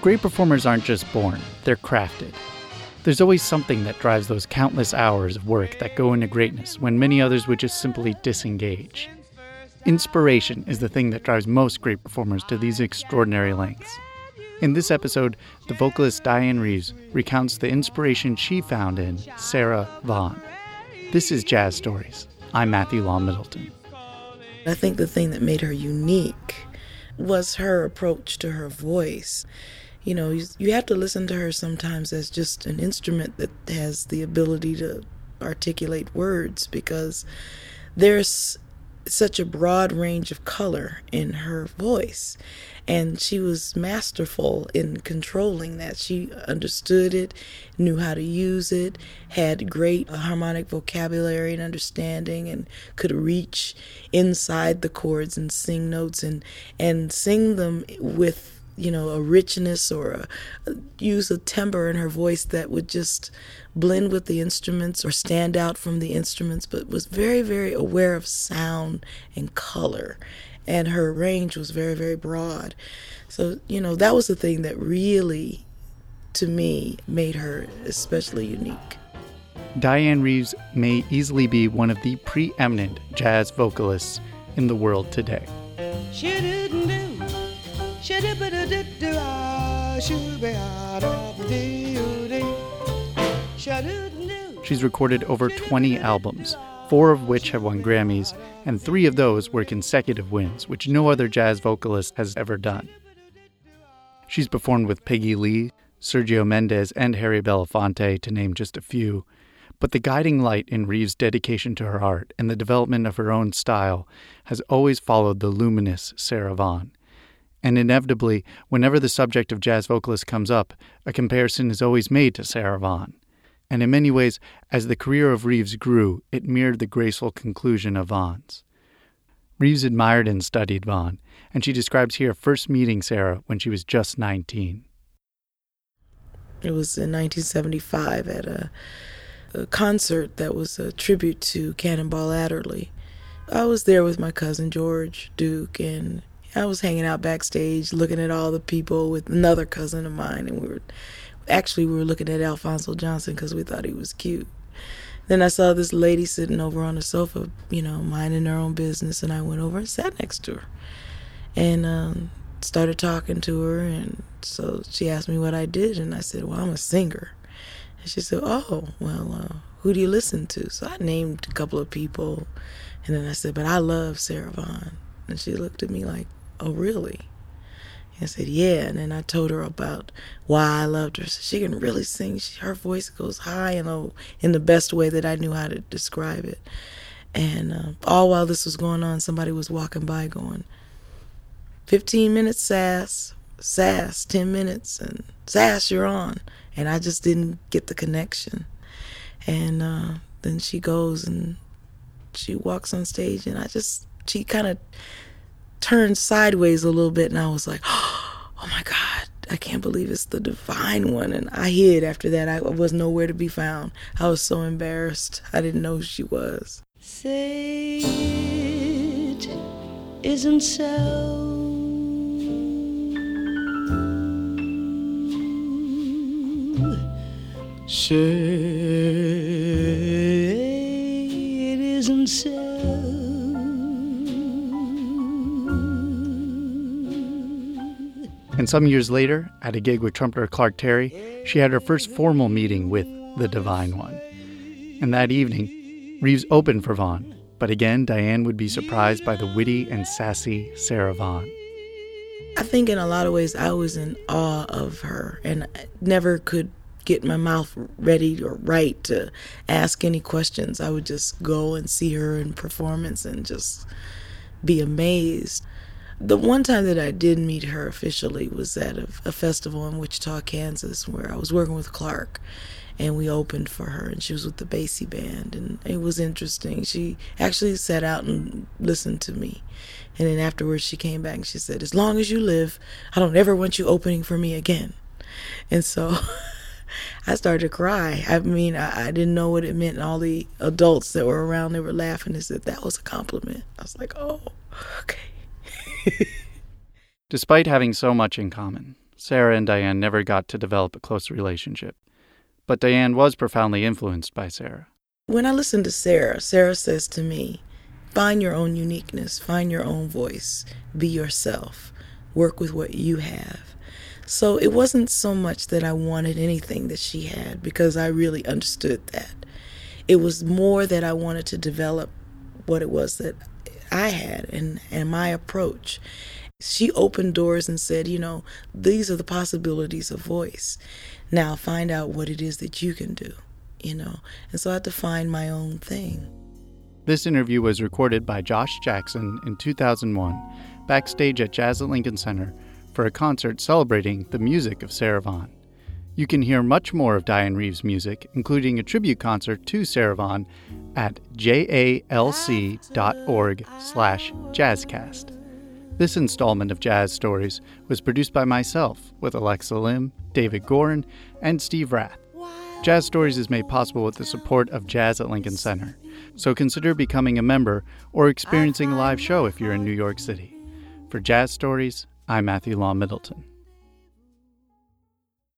Great performers aren't just born, they're crafted. There's always something that drives those countless hours of work that go into greatness when many others would just simply disengage. Inspiration is the thing that drives most great performers to these extraordinary lengths. In this episode, the vocalist Dianne Reeves recounts the inspiration she found in Sarah Vaughan. This is Jazz Stories. I'm Matthew Law Middleton. I think the thing that made her unique was her approach to her voice. You know, you, you have to listen to her sometimes as just an instrument that has the ability to articulate words because there's such a broad range of color in her voice. And she was masterful in controlling that. She understood it, knew how to use it, had great harmonic vocabulary and understanding, and could reach inside the chords and sing notes and, and sing them with you know, a richness or a, a, use a timbre in her voice that would just blend with the instruments or stand out from the instruments, but was very, very aware of sound and color. And her range was very, very broad. So, you know, that was the thing that really, to me, made her especially unique. Dianne Reeves may easily be one of the preeminent jazz vocalists in the world today. She's recorded over 20 albums, four of which have won Grammys, and three of those were consecutive wins, which no other jazz vocalist has ever done. She's performed with Peggy Lee, Sergio Mendes, and Harry Belafonte, to name just a few. But the guiding light in Reeves' dedication to her art and the development of her own style has always followed the luminous Sarah Vaughan. And inevitably, whenever the subject of jazz vocalists comes up, a comparison is always made to Sarah Vaughan. And in many ways, as the career of Reeves grew, it mirrored the graceful conclusion of Vaughan's. Reeves admired and studied Vaughan, and she describes here first meeting Sarah when she was just 19. It was in 1975 at a, a concert that was a tribute to Cannonball Adderley. I was there with my cousin George Duke, and I was hanging out backstage looking at all the people with another cousin of mine, and we were actually we were looking at Alphonso Johnson because we thought he was cute. Then I saw this lady sitting over on the sofa, you know, minding her own business, and I went over and sat next to her, and um, started talking to her. And so she asked me what I did, and I said, "Well, I'm a singer." And she said, "Oh, well, uh, who do you listen to?" So I named a couple of people, and then I said, "But I love Sarah Vaughan." And she looked at me like, oh, really? I said, yeah. And then I told her about why I loved her. So she can really sing. She, her voice goes high and low in the best way that I knew how to describe it. And uh, all while this was going on, somebody was walking by going, 15 minutes sass, sass, 10 minutes, and sass, you're on. And I just didn't get the connection. And uh, then she goes and she walks on stage, and I just, she kind of turned sideways a little bit, and I was like, oh my God, I can't believe it's the divine one. And I hid after that. I was nowhere to be found. I was so embarrassed. I didn't know who she was. Say it isn't so. Say And some years later, at a gig with trumpeter Clark Terry, she had her first formal meeting with the Divine One. And that evening, Reeves opened for Vaughan, but again, Dianne would be surprised by the witty and sassy Sarah Vaughan. I think in a lot of ways I was in awe of her and never could get my mouth ready or right to ask any questions. I would just go and see her in performance and just be amazed. The one time that I did meet her officially was at a, a, festival in Wichita, Kansas, where I was working with Clark, and we opened for her, and she was with the Basie Band, and it was interesting. She actually sat out and listened to me, and then afterwards she came back and she said, "As long as you live, I don't ever want you opening for me again." And so. I started to cry. I mean, I, I, didn't know what it meant. And all the adults that were around, they were laughing and said that was a compliment. I was like, oh, okay. Despite having so much in common, Sarah and Dianne never got to develop a close relationship, but Dianne was profoundly influenced by Sarah. When I listen to Sarah, Sarah says to me, Find your own uniqueness, find your own voice, be yourself, work with what you have. So it wasn't so much that I wanted anything that she had because I really understood that. It was more that I wanted to develop what it was that I had and, and my approach. She opened doors and said, you know, these are the possibilities of voice. Now find out what it is that you can do, you know. And so I had to find my own thing. This interview was recorded by Josh Jackson in 2001, backstage at Jazz at Lincoln Center for a concert celebrating the music of Sarah Vaughan. You can hear much more of Dianne Reeves' music, including a tribute concert to Sarah Vaughan, at jalc.org slash jazzcast. This installment of Jazz Stories was produced by myself with Alexa Lim, David Gorin, and Steve Rath. Jazz Stories is made possible with the support of Jazz at Lincoln Center, so consider becoming a member or experiencing a live show if you're in New York City. For Jazz Stories, I'm Matthew Law Middleton.